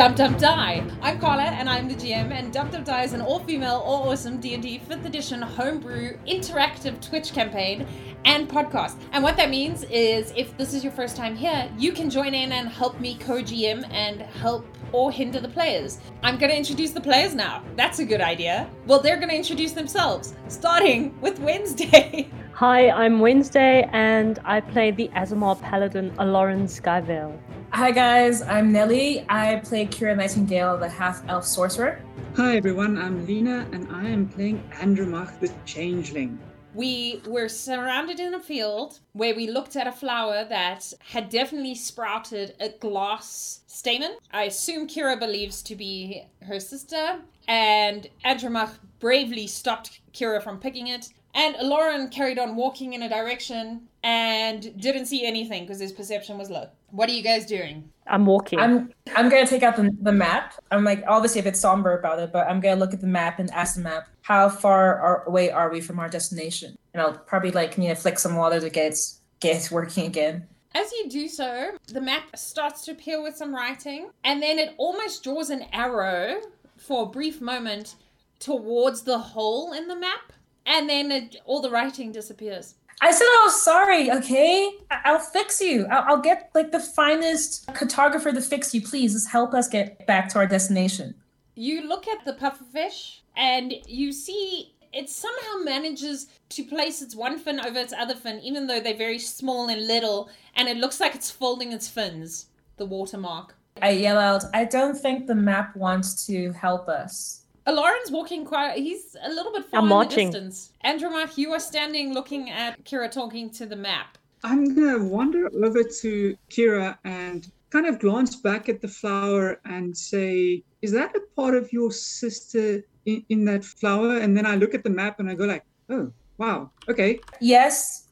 Dump Dump Die. I'm Carla and I'm the GM and Dump Dump Die is an all-female, all-awesome D&D 5th edition homebrew interactive Twitch campaign and podcast. And what that means is if this is your first time here, you can join in and help me co-GM and help or hinder the players. I'm going to introduce the players now. That's a good idea. Well, they're going to introduce themselves, starting with Wednesday. Hi, I'm Wednesday and I play the Aasimar Paladin Aloran Skyvale. Hi guys, I'm Nelly. I play Kira Nightingale, the half elf sorcerer. Hi everyone, I'm Lena and I am playing Andromach the Changeling. We were surrounded in a field where we looked at a flower that had definitely sprouted a glass stamen. I assume Kira believes to be her sister, and Andromach bravely stopped Kira from picking it. And Lauren carried on walking in a direction and didn't see anything because his perception was low. What are you guys doing? I'm walking. I'm I'm gonna take out the, the map. I'm like obviously a bit somber about it, but I'm gonna look at the map and ask the map how far are, away are we from our destination, and I'll probably like you know flick some water to get get working again. As you do so, the map starts to appear with some writing, and then it almost draws an arrow for a brief moment towards the hole in the map, and then it, all the writing disappears. I said I was sorry, okay? I- will fix you. I'll-, I'll get like the finest cartographer to fix you. Please, just help us get back to our destination. You look at the pufferfish and you see it somehow manages to place its one fin over its other fin, even though they're very small and little, and it looks like it's folding its fins, the watermark. I yell out, I don't think the map wants to help us. Uh, Lauren's walking quite. He's a little bit far I'm in watching. the distance. Andromach, you are standing looking at Kira talking to the map. I'm gonna wander over to Kira and kind of glance back at the flower and say, "Is that a part of your sister in, in that flower?" And then I look at the map and I go like, "Oh, wow, okay." Yes,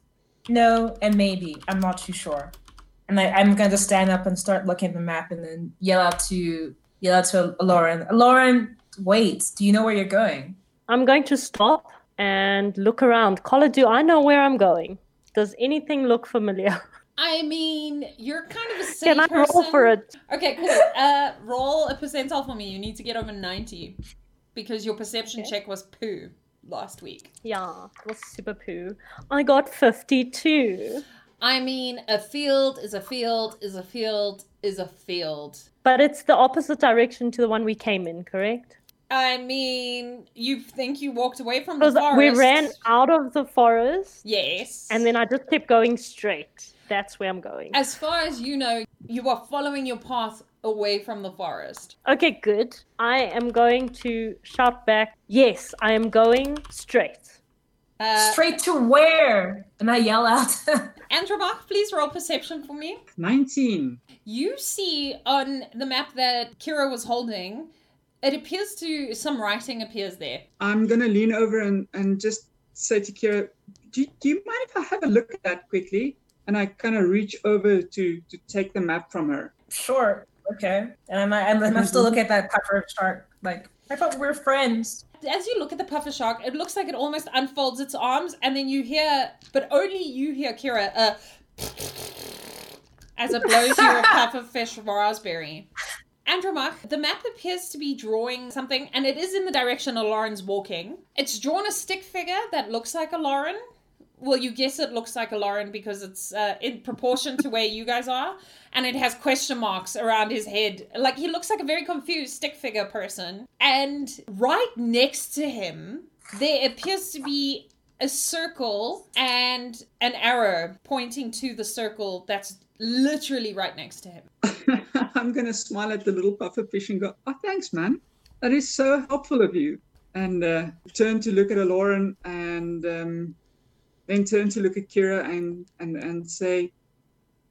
no, and maybe. I'm not too sure. And I, am going to stand up and start looking at the map and then yell out to yell out to Lauren, Lauren, wait, do you know where you're going? I'm going to stop and look around. Carla, do I know where I'm going? Does anything look familiar? I mean, you're kind of a safe Can I person. roll for it? Okay, cool. Uh, roll a percentile for me. You need to get over 90 because your perception okay. check was poo last week. Yeah, it was super poo. I got 52. I mean, a field is a field is a field is a field. But it's the opposite direction to the one we came in, correct? I mean, you think you walked away from the forest? We ran out of the forest. Yes. And then I just kept going straight. That's where I'm going. As far as you know, you are following your path away from the forest. Okay, good. I am going to shout back, yes, I am going straight. Uh, straight to where? And I yell out. Andromach, please roll perception for me. 19. You see on the map that Kira was holding it appears to some writing appears there. I'm gonna lean over and, and just say to Kira, do, do you mind if I have a look at that quickly? And I kind of reach over to to take the map from her. Sure. Okay. And I'm I'm, I'm still looking at that puffer shark. Like I thought we were friends. As you look at the puffer shark, it looks like it almost unfolds its arms, and then you hear, but only you hear Kira, uh, as it blows you a puff of fish raspberry. Andromach, the map appears to be drawing something, and it is in the direction of Lauren's walking. It's drawn a stick figure that looks like a Lauren. Well, you guess it looks like a Lauren because it's uh, in proportion to where you guys are, and it has question marks around his head. Like he looks like a very confused stick figure person. And right next to him, there appears to be a circle and an arrow pointing to the circle that's literally right next to him. I'm going to smile at the little puffer fish and go, Oh, thanks, man. That is so helpful of you. And uh, turn to look at Aloran and um, then turn to look at Kira and, and, and say,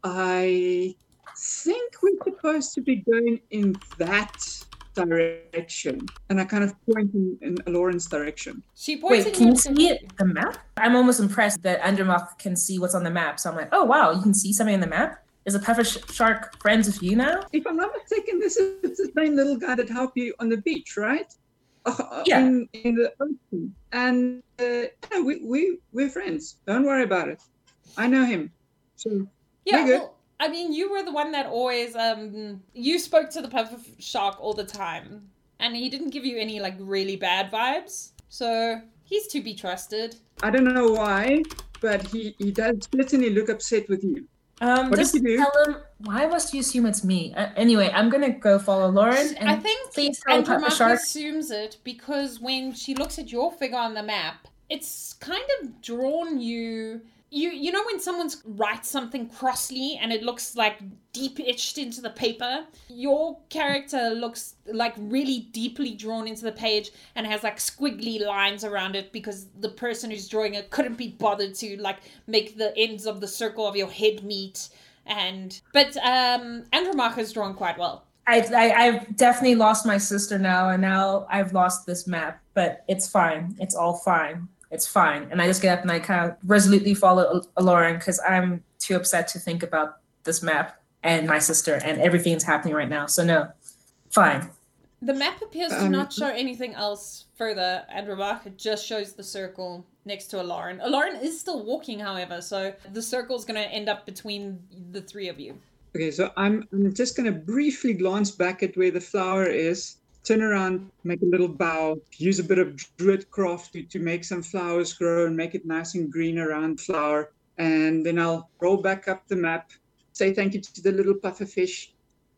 I think we're supposed to be going in that direction. And I kind of point in, in Aloran's direction. She points Wait, can you see it, the map? I'm almost impressed that Andromach can see what's on the map. So I'm like, oh, wow, you can see something in the map? Is a puffer shark friends with you now? If I'm not mistaken, this is the same little guy that helped you on the beach, right? Uh, yeah. In, in the ocean. And uh, we, we, we're friends. Don't worry about it. I know him. So yeah, well, I mean, you were the one that always um you spoke to the puffer shark all the time, and he didn't give you any like really bad vibes. So he's to be trusted. I don't know why, but he, he does certainly look upset with you. Um, What did just you do? tell him. Why must you assume it's me? Uh, anyway, I'm gonna go follow Lauren. And I think please tell Papa Andromach Shark. assumes it because when she looks at your figure on the map, it's kind of drawn you. You you know when someone's writes something crossly and it looks like deep etched into the paper. Your character looks like really deeply drawn into the page and has like squiggly lines around it because the person who's drawing it couldn't be bothered to like make the ends of the circle of your head meet. And but um Andromach is drawn quite well. I, I I've definitely lost my sister now, and now I've lost this map. But it's fine. It's all fine. It's fine. And I just get up and I kind of resolutely follow Al- Lauren because I'm too upset to think about this map and my sister and everything that's happening right now. So no, fine. The map appears to Um, not show anything else further, and Rabach it just shows the circle next to Aloran. Aloran is still walking, however, so the circle's going to end up between the three of you. Okay, so I'm, I'm just going to briefly glance back at where the flower is, turn around, make a little bow, use a bit of druid craft to, to make some flowers grow and make it nice and green around the flower. And then I'll roll back up the map, say thank you to the little pufferfish,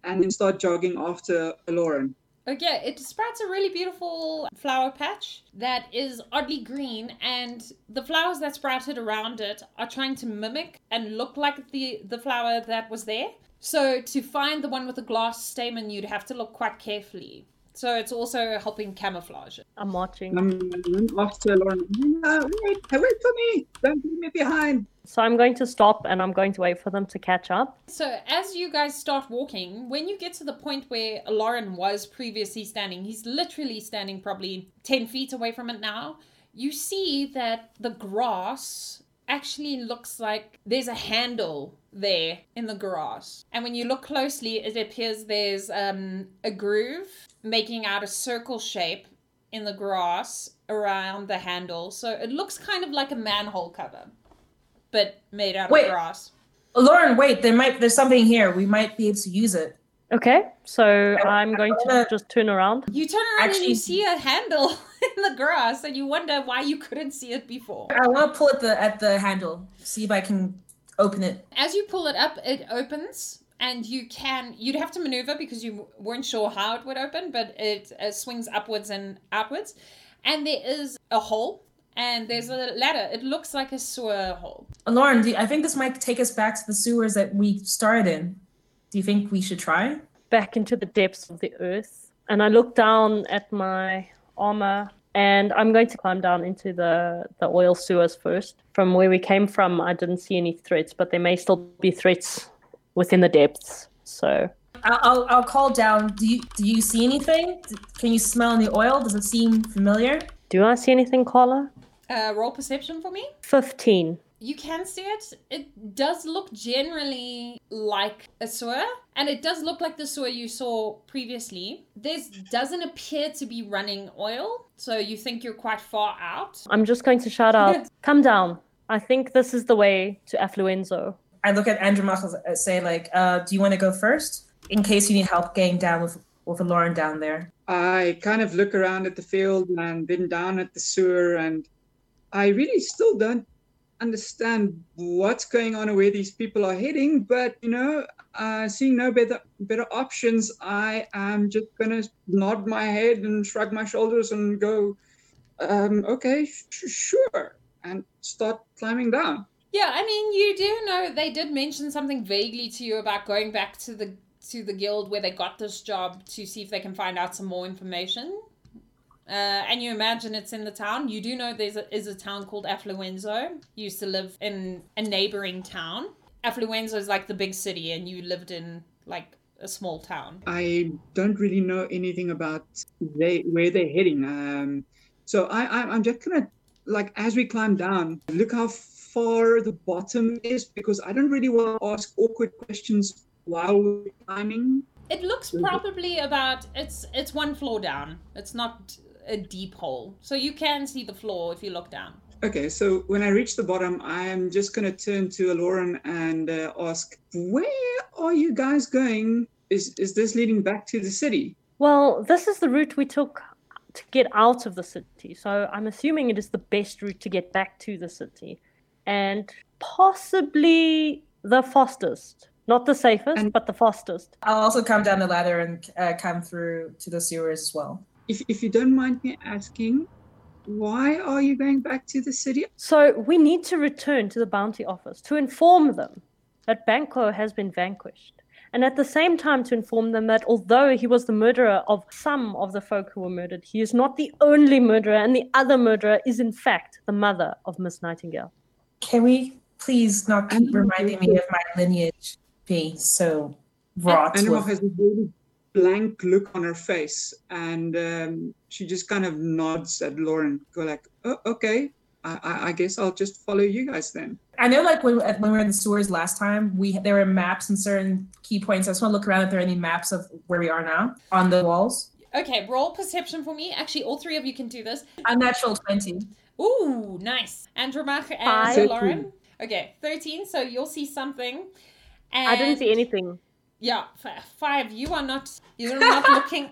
and then start jogging after Lauren. Okay, it sprouts a really beautiful flower patch that is oddly green, and the flowers that sprouted around it are trying to mimic and look like the, the flower that was there. So, to find the one with the glass stamen, you'd have to look quite carefully. So, it's also helping camouflage it. I'm watching. I'm I'm after Lauren. No, wait, wait for me! Don't leave me behind! So I'm going to stop and I'm going to wait for them to catch up. So, as you guys start walking, when you get to the point where Lauren was previously standing, he's literally standing probably 10 feet away from it now. You see that the grass actually looks like there's a handle there in the grass. And when you look closely, it appears there's um, a groove making out a circle shape in the grass around the handle. So, it looks kind of like a manhole cover, but made out Wait. of grass. Lauren, wait. There might there's something here. We might be able to use it. Okay, so I- I'm going to wanna- just turn around. You turn around and you see a handle in the grass, and you wonder why you couldn't see it before. I want to pull at the at the handle. See if I can open it. As you pull it up, it opens, and you can. You'd have to maneuver because you weren't sure how it would open, but it uh, swings upwards and outwards, and there is a hole, and there's a ladder. It looks like a sewer hole. Lauren, do you- I think this might take us back to the sewers that we started in. Do you think we should try? back into the depths of the earth and I look down at my armor and I'm going to climb down into the, the oil sewers first. From where we came from, I didn't see any threats, but there may still be threats within the depths. So I'll, I'll, I'll call down. Do you do you see anything? Can you smell any oil? Does it seem familiar? do I see anything, Carla? Uh, roll perception for me. 15. You can see it. It does look generally like a sewer, and it does look like the sewer you saw previously. This doesn't appear to be running oil, so you think you're quite far out. I'm just going to shout out, come down. I think this is the way to Affluenzo. I look at Andromach and say like, uh, "Do you want to go first in case you need help getting down with with Lauren down there?" I kind of look around at the field and then down at the sewer, and I really still don't understand what's going on or where these people are heading. But you know, uh, seeing no better better options, I am just gonna nod my head and shrug my shoulders and go, um, "Okay, sh- sure," and start climbing down. Yeah, I mean, you do know they did mention something vaguely to you about going back to the to the guild where they got this job to see if they can find out some more information. Uh, and you imagine it's in the town. You do know there's a, town called Affluenzo. You used to live in a neighboring town. Affluenzo is like the big city, and you lived in like a small town. I don't really know anything about they where they're heading. Um, so I, I'm just gonna like as we climb down, look how far the bottom is because I don't really want to ask awkward questions while we're climbing. It looks probably about it's it's one floor down. It's not a deep hole, so you can see the floor if you look down. Okay, so when I reach the bottom, I am just gonna turn to Aloran and uh, ask, where are you guys going? Is is this leading back to the city? Well, this is the route we took to get out of the city. So I'm assuming it is the best route to get back to the city. And possibly the fastest. Not the safest, And- but the fastest. I'll also come down the ladder and uh, come through to the sewers as well. If if you don't mind me asking, why are you going back to the city? So we need to return to the bounty office to inform them that Banco has been vanquished. And at the same time, to inform them that although he was the murderer of some of the folk who were murdered, he is not the only murderer, and the other murderer is, in fact, the mother of Miss Nightingale. Can we please not keep reminding me of my lineage be so wrought Anima with? has a really blank look on her face, and um, she just kind of nods at Lauren. Go like, oh, okay. I, I, I guess I'll just follow you guys then. I know, like when, when we were in the sewers last time, we there were maps and certain key points. I just want to look around if there are any maps of where we are now on the walls. Okay, roll perception for me. Actually, all three of you can do this. Unnatural twenty. Ooh, nice. Andromach and Five. Lauren. Okay, 13, so you'll see something. And I didn't see anything. Yeah, f- five. You are not. You're not looking,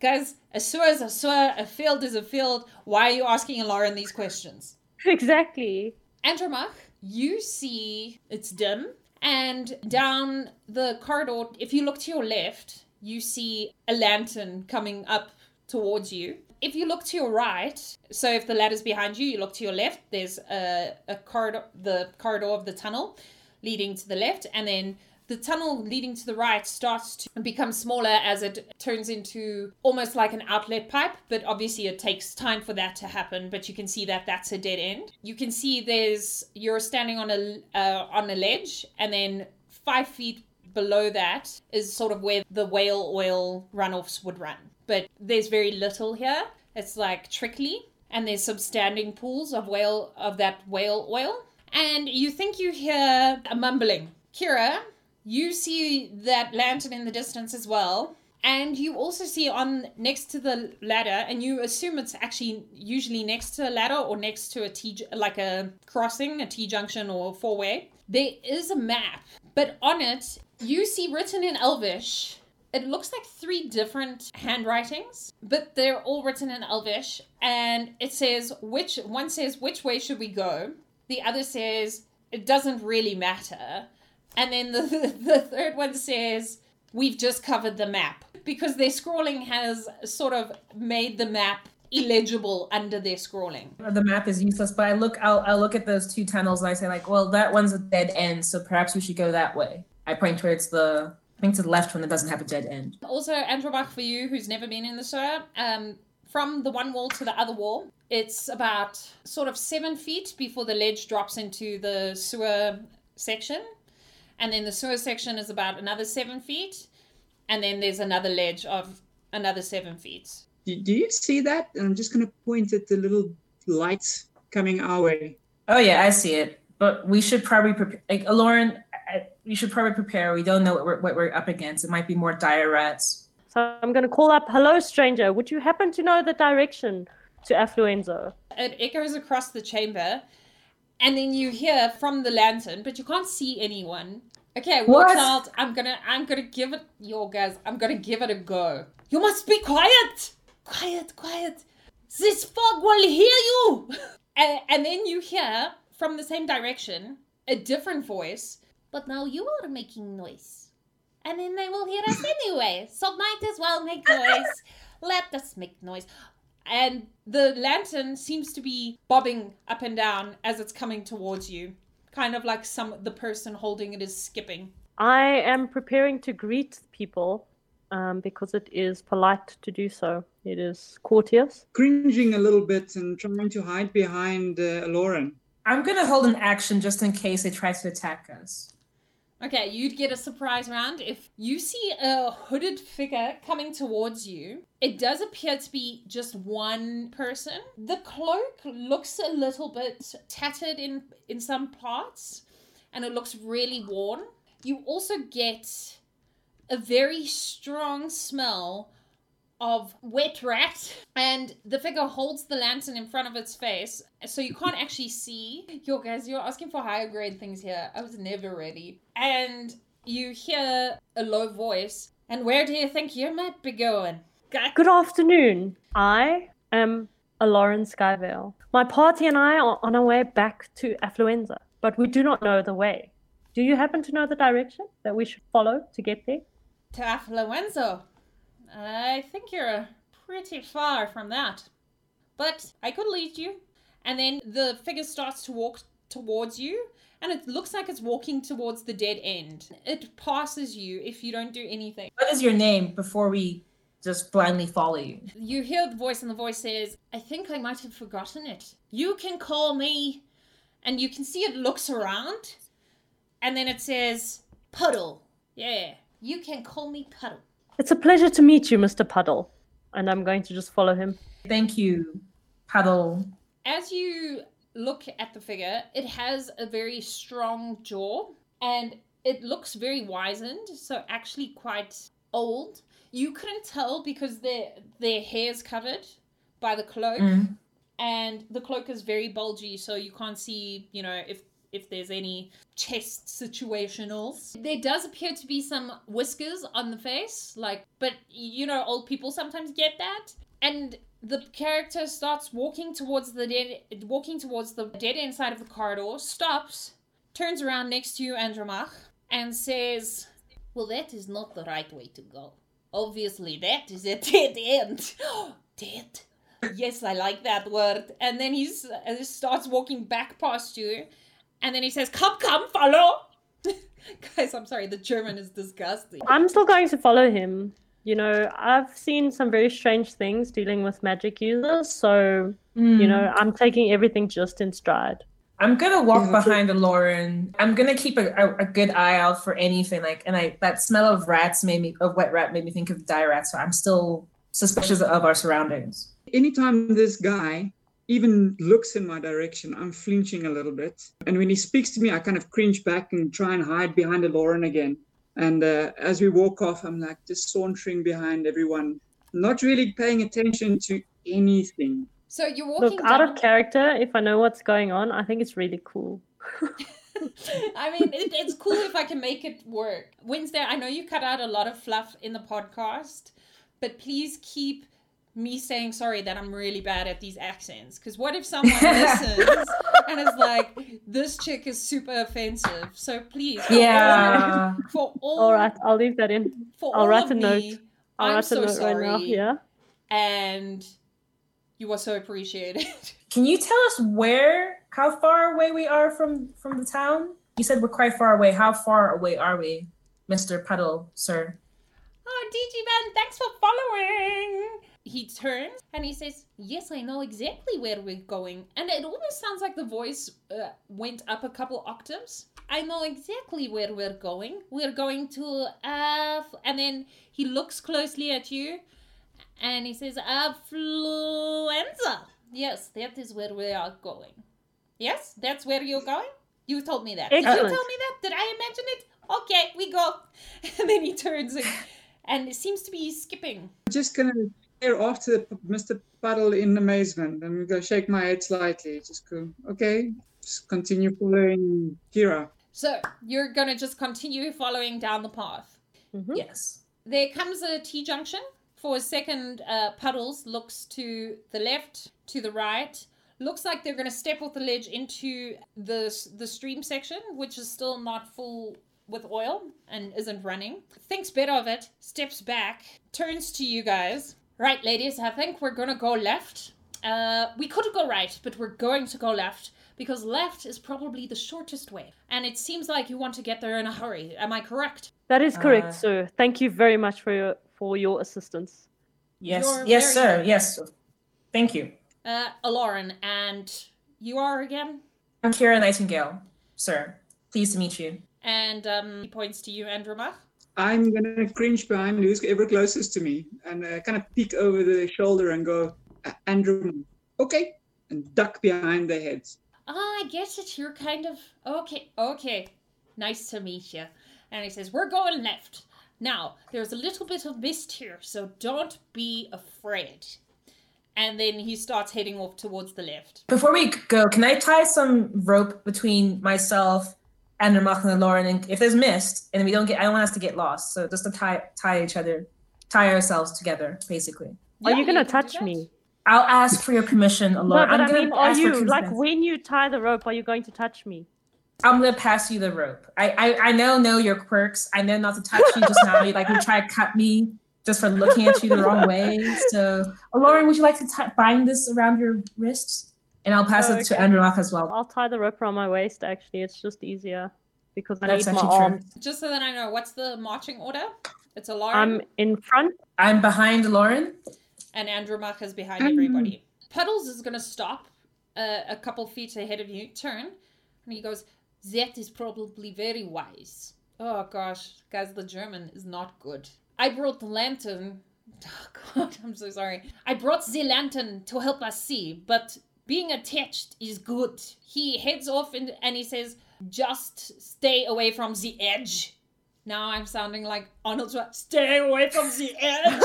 guys. A sewer is a sewer. A field is a field. Why are you asking Lauren these questions? Exactly. Andromach, you see it's dim, and down the corridor, if you look to your left, you see a lantern coming up towards you. If you look to your right, so if the ladder's behind you, you look to your left. There's a, a corridor, the corridor of the tunnel, leading to the left, and then the tunnel leading to the right starts to become smaller as it turns into almost like an outlet pipe but obviously it takes time for that to happen but you can see that that's a dead end. You can see there's you're standing on a uh, on a ledge and then five feet below that is sort of where the whale oil runoffs would run. But there's very little here. It's like trickly and there's some standing pools of whale of that whale oil. And you think you hear a mumbling. Kira you see that lantern in the distance as well and you also see on next to the ladder and you assume it's actually usually next to a ladder or next to a t like a crossing a t junction or four way there is a map but on it you see written in elvish. It looks like three different handwritings but they're all written in elvish and it says which one says which way should we go? The other says it doesn't really matter and then the, the third one says, We've just covered the map. Because their scrawling has sort of made the map illegible under their scrawling. The map is useless, but I look. I'll, I'll look at those two tunnels and I say like, well, that one's a dead end, so perhaps we should go that way. I point towards the. I think to the left one that doesn't have a dead end. Also, Andromach, for you who's never been in the sewer, um, from the one wall to the other wall, it's about sort of seven feet before the ledge drops into the sewer section. And then the sewer section is about another seven feet. And then there's another ledge of another seven feet. Do, do you see that? And I'm just going to point at the little lights coming our way. Oh yeah, I see it. But we should probably prepare. Like Lauren, I, we should probably prepare. We don't know what we're, what we're up against. It might be more dire rats. So I'm going to call up, hello, stranger. Would you happen to know the direction to Affluenzo? It echoes across the chamber. And then you hear from the lantern, but you can't see anyone. Okay, watch What? out. I'm gonna I'm gonna give it your guys, I'm gonna give it a go. You must be quiet! Quiet, quiet. This fog will hear you! and, and then you hear from the same direction a different voice. But now you are making noise. And then they will hear us anyway. So might as well make noise. Let us make noise. And the lantern seems to be bobbing up and down as it's coming towards you. Kind of like some the person holding it is skipping. I am preparing to greet people um, because it is polite to do so. It is courteous. Cringing a little bit and trying to hide behind uh, Lauren. I'm gonna hold an action just in case they try to attack us. Okay, you'd get a surprise round if you see a hooded figure coming towards you. It does appear to be just one person. The cloak looks a little bit tattered in in some parts and it looks really worn. You also get a very strong smell of wet rat and the figure holds the lantern in front of its face so you can't actually see yo guys you're asking for higher grade things here i was never ready and you hear a low voice. And where do you think you might be going? Good afternoon. I am Aloran Skyvale. My party and I are on our way back to Affluenza, but we do not know the way. Do you happen to know the direction that we should follow to get there? To Affluenza. I think you're uh, pretty far from that. But I could lead you. And then the figure starts to walk towards you, and it looks like it's walking towards the dead end. It passes you if you don't do anything. What is your name before we just blindly follow you? You hear the voice, and the voice says, I think I might have forgotten it. You can call me. And you can see it looks around, and then it says, Puddle. Yeah, you can call me Puddle. It's a pleasure to meet you, Mr. Puddle. And I'm going to just follow him. Thank you, Puddle. As you look at the figure, it has a very strong jaw and it looks very wizened, so actually quite old. You couldn't tell because their their hair's covered by the cloak Mm. and the cloak is very bulgy, so you can't see, you know, if if there's any chest situationals. There does appear to be some whiskers on the face, like but you know, old people sometimes get that. And the character starts walking towards the dead walking towards the dead end side of the corridor, stops, turns around next to you, Andromach, and says, Well that is not the right way to go. Obviously that is a dead end. dead. Yes, I like that word. And then he uh, starts walking back past you, and then he says, "Come, come, follow." Guys, I'm sorry. The German is disgusting. I'm still going to follow him. You know, I've seen some very strange things dealing with magic users, so, you know, mm. I'm taking everything just in stride. I'm gonna walk Yeah, so- behind Lauren. I'm gonna keep a, a, a good eye out for anything like, and I that smell of rats made me of wet rat made me think of dire rats. So I'm still suspicious of our surroundings. Anytime this guy even looks in my direction, I'm flinching a little bit. And when he speaks to me, I kind of cringe back and try and hide behind a Lauren again. And uh, as we walk off, I'm like just sauntering behind everyone, not really paying attention to anything. So you're walking Look, out of character, if I know what's going on, I think it's really cool. I mean, it, it's cool if I can make it work. Wednesday, I know you cut out a lot of fluff in the podcast, but please keep me saying sorry that I'm really bad at these accents. Because what if someone listens and is like, "This chick is super offensive"? So please, for Yeah. all, for all, All right, I'll leave that in. for I'll all write of a note. me, I'll I'm write so a note sorry. right now. Yeah. and you are so appreciated. Can you tell us where, how far away we are from from the town? You said we're quite far away. How far away are we, Mister Puddle, sir? Oh, DG Man, thanks for following. He turns and he says, Yes, I know exactly where we're going. And it almost sounds like the voice uh, went up a couple octaves. I know exactly where we're going. We're going to, uh, f-" and then he looks closely at you and he says, Affluenza. Yes, that is where we are going. Yes, that's where you're going? You told me that. Did you tell me that? Did I imagine it? Okay, we go. And then he turns and, and it seems to be skipping. just gonna stare after the- Mr. Puddle in amazement. I'm gonna shake my head slightly. Just go, okay, just continue following Kira. So you're gonna just continue following down the path. Mhm. Yes. There comes a T junction. For a second, uh, Puddles looks to the left, to the right. Looks like they're gonna step off the ledge into the the stream section, which is still not full with oil and isn't running. Thinks better of it, steps back, turns to you guys. Right, ladies, I think we're gonna go left. Uh, we could go right, but we're going to go left because left is probably the shortest way. And it seems like you want to get there in a hurry. Am I correct? That is correct, Uh, sir. Thank you very much for your for your assistance. Yes. You're yes, sir. good. Yes. Thank you. Uh, Aloran, and you are again? I'm Kira Nightingale, sir. Pleased to meet you. And um, he points to you, Andromach. I'm gonna cringe behind who's ever closest to me and uh, kind of peek over the shoulder and go, Andrew, okay, and duck behind their heads. Ah, I get it. You're kind of okay. Okay, nice to meet you. And he says, "We're going left." Now, there's a little bit of mist here, so don't be afraid. And then he starts heading off towards the left. Before we go, can I tie some rope between myself Andromach and Lauren, and if there's mist, and we don't get, I don't want us to get lost. So just to tie tie each other, tie ourselves together, basically. Are Yeah, you gonna can do touch me? I'll ask for your permission, No, Lauren. but I'm I mean, are you like when you tie the rope? Are you going to touch me? I'm gonna pass you the rope. I, I I know know your quirks. I know not to touch you just now. You like you try to cut me just for looking at you the wrong way. So, Lauren, would you like to t- bind this around your wrists? And I'll pass Oh, it to okay. Andromache as well. I'll tie the rope around my waist. Actually, it's just easier because I That's need my actually true. Just so that I know, what's the marching order? It's a Lauren I'm in front. I'm behind Lauren. and Andromach is behind Um. everybody. Puddles is going to stop uh, a couple feet ahead of you, turn, and he goes, That is probably very wise. Oh gosh, guys, the German is not good. I brought the lantern. Oh god, I'm so sorry. I brought the lantern to help us see, but being attached is good. He heads off and, and he says, Just stay away from the edge. Now I'm sounding like Arnold Schwarzenegger. Stay away from the edge.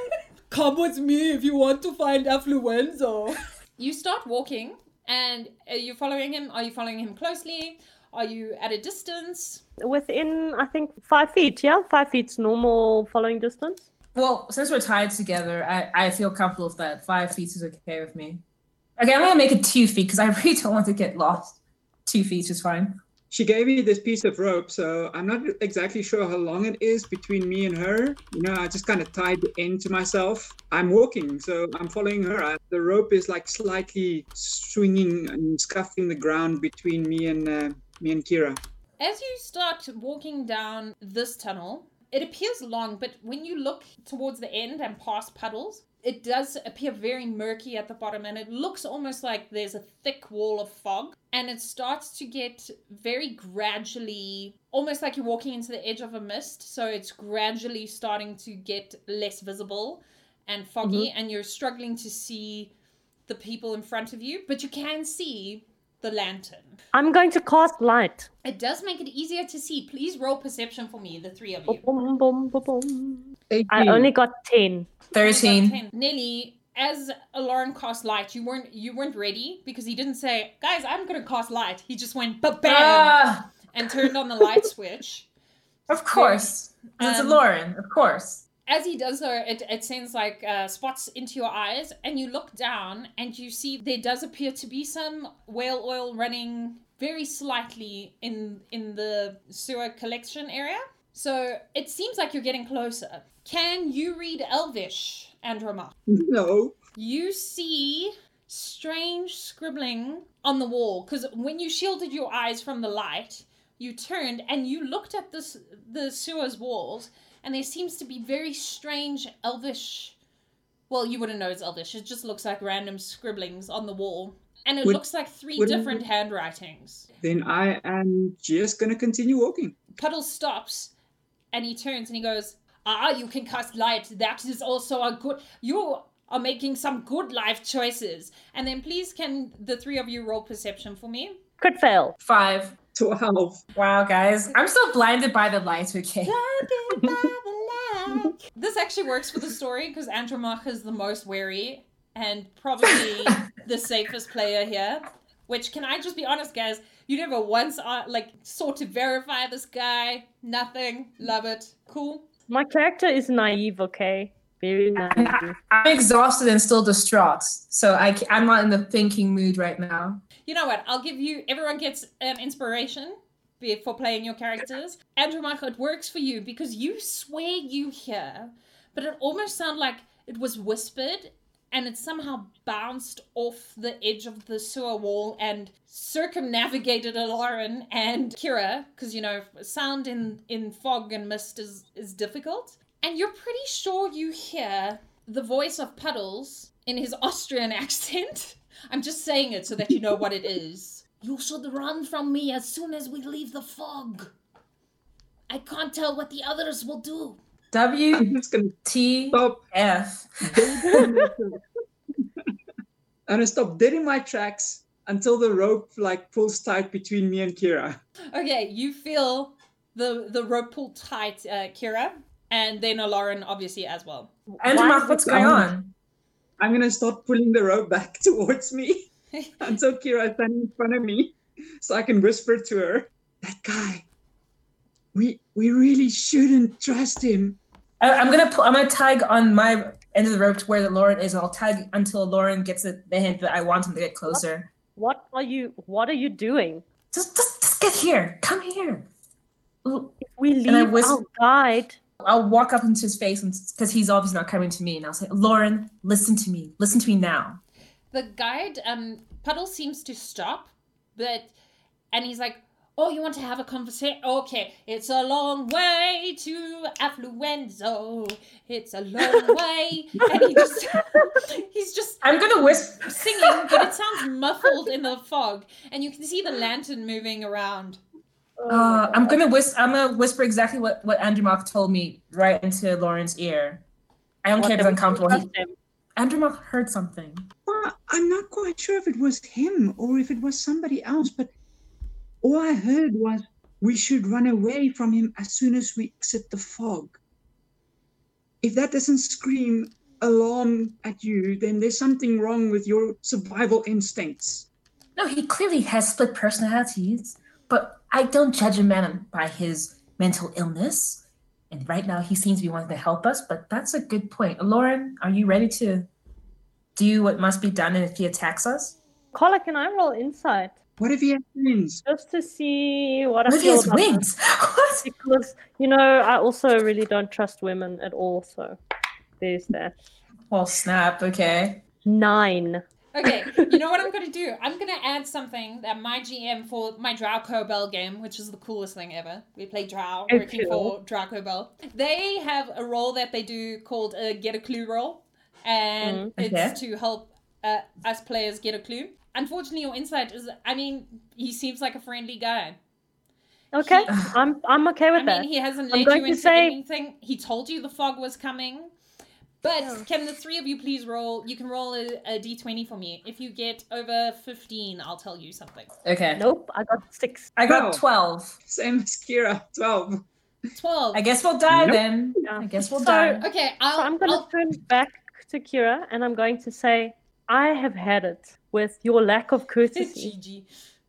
Come with me if you want to find affluenza. You start walking, and are you following him? Are you following him closely? Are you at a distance? Within, I think, five feet. Yeah, five feet's normal following distance. Well, since we're tied together, I, I feel comfortable with that. Five feet is okay with me. Okay, I'm gonna make it two feet because I really don't want to get lost. Two feet is fine. She gave me this piece of rope, so I'm not exactly sure how long it is between me and her. You know, I just kind of tied the end to myself. I'm walking, so I'm following her. I, the rope is like slightly swinging and scuffing the ground between me and uh, me and Kira. As you start walking down this tunnel, it appears long, but when you look towards the end and past puddles, it does appear very murky at the bottom and it looks almost like there's a thick wall of fog and it starts to get very gradually almost like you're walking into the edge of a mist so it's gradually starting to get less visible and foggy mm-hmm. and you're struggling to see the people in front of you but you can see the lantern I'm going to cast light. it does make it easier to see. Please roll perception for me, the three of you. Boom, boom, boom, boom. I only got ten. Thirteen. Nelly, as Lauren cast light, you weren't you weren't ready because he didn't say, "Guys, I'm gonna cast light." He just went ba bam Ah, and turned on the light switch. of course. 'Cause it's Um, Lauren, of course. As he does so, it, it sends like uh, spots into your eyes, and you look down and you see there does appear to be some whale oil running very slightly in in the sewer collection area. So it seems like you're getting closer. Can you read Elvish, Andromach? No. You see strange scribbling on the wall because when you shielded your eyes from the light, you turned and you looked at this the sewer's walls, and there seems to be very strange elvish. Well, you wouldn't know it's elvish. It just looks like random scribblings on the wall, and it Would- looks like three different handwritings. Then I am just going to continue walking. Puddle stops and he turns and he goes, Ah, you can cast light. That is also a good. You are making some good life choices. And then please, can the three of you roll perception for me? Could fail. Five. 12. Wow, guys. I'm still blinded by the lights, okay? this actually works for the story because Andromach is the most wary and probably the safest player here. Which, can I just be honest, guys? You never once uh, like sought to verify this guy. Nothing. Love it. Cool. My character is naive, okay? Very naive. I'm exhausted and still distraught, so I, I'm not in the thinking mood right now. You know what? I'll give you. Everyone gets an inspiration be- for playing your characters. Andromach, it works for you because you swear you hear, but it almost sounded like it was whispered and it somehow bounced off the edge of the sewer wall and circumnavigated Lauren and Kira because you know sound in in fog and mist is is difficult. And you're pretty sure you hear the voice of Puddles in his Austrian accent. I'm just saying it so that you know what it is. You should run from me as soon as we leave the fog. I can't tell what the others will do. W I'm just going to T stop. F. I'm going to stop dead in my tracks until the rope like pulls tight between me and Kira. Okay, you feel the the rope pull tight, uh, Kira, and then Lauren obviously as well. Andrew, Why Mark, what's going going- on? I'm going to start pulling the rope back towards me until Kira is standing in front of me. so I can whisper to her, "That guy, we we really shouldn't trust him." I, I'm gonna put. I'm gonna tag on my end of the rope to where the Lauren is. and I'll tag until Lauren gets it, the hint that I want him to get closer. What are you? What are you doing? Just, just, just get here. Come here. If we leave I whis- our guide, I'll walk up into his face because he's obviously not coming to me, and I'll say, "Lauren, listen to me. Listen to me now." The guide, um, Puddle seems to stop, but and he's like, "Oh, you want to have a conversation? Okay, it's a long way to Affluenzo. It's a long way." And he just, he's just I'm gonna whisper. singing, but it sounds muffled in the fog, and you can see the lantern moving around. Oh Uh, I'm gonna whisper. I'm gonna whisper exactly what what Andromach told me right into Lauren's ear. I don't What, care if it's uncomfortable. trust He. Andromach heard something. Well, I'm not quite sure if it was him or if it was somebody else, but all I heard was we should run away from him as soon as we exit the fog. If that doesn't scream alarm at you, then there's something wrong with your survival instincts. No, he clearly has split personalities, but I don't judge a man by his mental illness. And right now, he seems to be wanting to help us, but that's a good point. Lauren, are you ready to do what must be done if he attacks us? Carla, can I roll insight What if he has twins? just to see what I What if he has wings? Because you know, I also really don't trust women at all. So there's that. Well, snap. Okay. Nine. Okay, you know what I'm gonna do? I'm gonna add something that my GM for my Drow Bell game, which is the coolest thing ever. We play Drow, Oh, working cool. for Draco Bell. They have a role that they do called a get a clue role, and Mm, it's to help uh, us players get a clue. Unfortunately, your insight is, I mean, he seems like a friendly guy. Okay, He- I'm I'm okay with I that. mean, he hasn't led you into say- anything. He told you the fog was coming. But Yeah. can the three of you please roll? You can roll a, a d20 for me. If you get over 15, I'll tell you something. Okay. Nope, I got six. I got Wow. 12. Same as Kira, 12. 12. I guess we'll die Nope. then. Yeah. I guess we'll So- die. Okay, I'll, So I'm going to I'll- turn back to Kira and I'm going to say, I have had it with your lack of courtesy. GG.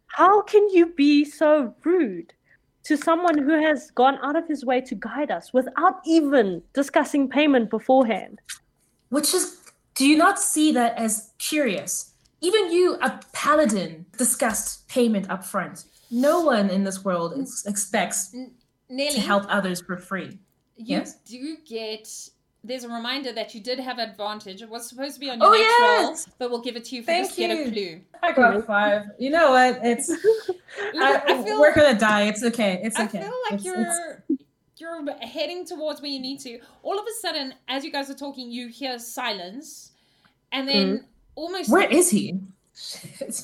How can you be so rude to someone who has gone out of his way to guide us without even discussing payment beforehand? Which is, do you not see that as curious? Even you, a paladin, discussed payment up front. No one in this world ex- expects Nelly, to help others for free. you Yes? do get. There's a reminder that you did have advantage. It was supposed to be on your Oh, next yes! roll, but we'll give it to you for Thank just get a you. clue. I got five. You know what? It's I, I feel- we're gonna die. It's okay. It's I okay. I feel like It's- you're it's- you're heading towards where you need to. All of a sudden, as you guys are talking, you hear silence, and then almost Where is he?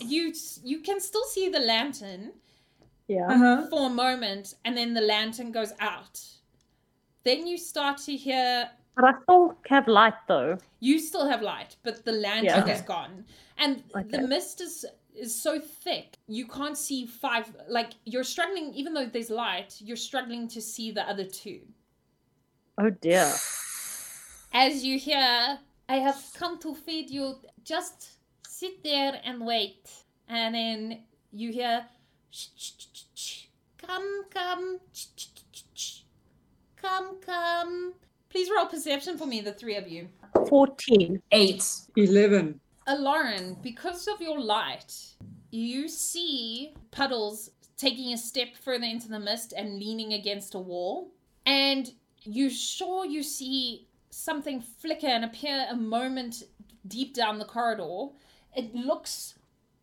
you you can still see the lantern Yeah. Uh-huh. for a moment, and then the lantern goes out. Then you start to hear. But I still have light though. You still have light, but the lantern Yeah. Okay. is gone, and Okay. the mist is is so thick you can't see five. Like you're struggling, even though there's light, you're struggling to see the other two. Oh dear. as you hear, I have come to feed you. Just sit there and wait. And then you hear, "Shh, shh, shh, shh, shh. come, come, come, come. Please roll perception for me, the three of you. 14. Eight. 11. Uh, Lauren, because of your light, you see Puddles taking a step further into the mist and leaning against a wall. And you sure you see something flicker and appear a moment deep down the corridor. It looks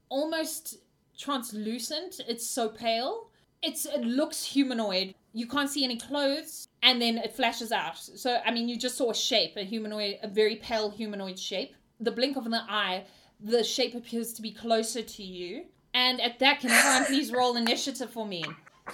almost translucent. It's so pale. It's it looks humanoid. You can't see any clothes, and then it flashes out. So I mean, you just saw a shape, a humanoid, a very pale humanoid shape. The blink of an eye, the shape appears to be closer to you. And at that, can everyone please roll initiative for me?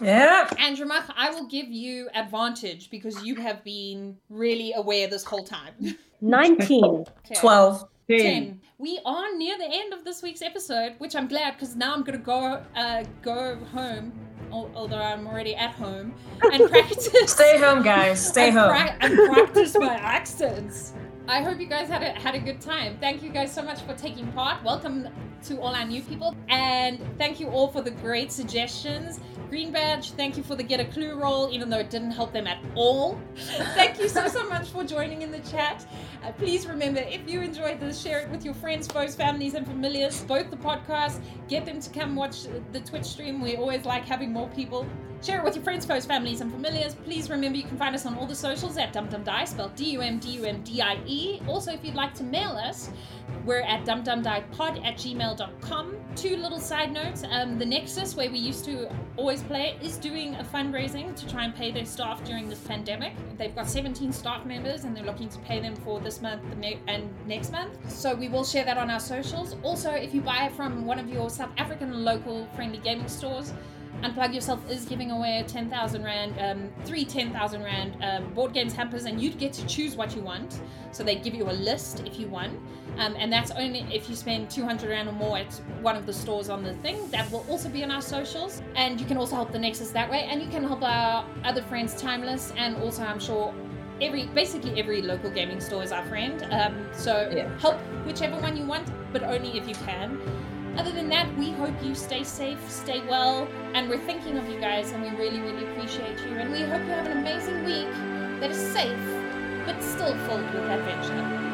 Yeah. Andromach, I will give you advantage because you have been really aware this whole time. 19. Okay. Twelve. 10. 10. We are near the end of this week's episode, which I'm glad because now I'm gonna go uh, go home, al- although I'm already at home, and practice. Stay home, guys. Stay and home. pra- and practice my accents. I hope you guys had a, had a good time. Thank you guys so much for taking part. Welcome to all our new people. And thank you all for the great suggestions. Green Badge, thank you for the get a clue roll, even though it didn't help them at all. thank you so, so much for joining in the chat. Uh, please remember, if you enjoyed this, share it with your friends, foes, families, and familiars. Both the podcast, get them to come watch the Twitch stream. We always like having more people. Share it with your friends, foes, families, and familiars. Please remember you can find us on all the socials at DumDumDie, spelled D U M D U M D I E. Also, if you'd like to mail us, we're at dumdumdiepod at gmail.com. Two little side notes. Um, the Nexus, where we used to always play, is doing a fundraising to try and pay their staff during this pandemic. They've got 17 staff members and they're looking to pay them for this month and next month. So we will share that on our socials. Also, if you buy from one of your South African local friendly gaming stores, Unplug Yourself is giving away 10,000 Rand, um, three 10,000 Rand um, board games hampers, and you'd get to choose what you want. So they give you a list if you want. Um, and that's only if you spend 200 Rand or more at one of the stores on the thing. That will also be on our socials. And you can also help the Nexus that way. And you can help our other friends, Timeless, and also, I'm sure, every basically every local gaming store is our friend. Um, so Yeah. help whichever one you want, but only if you can. Other than that, we hope you stay safe, stay well, and we're thinking of you guys, and we really, really appreciate you. And we hope you have an amazing week that is safe, but still filled with adventure.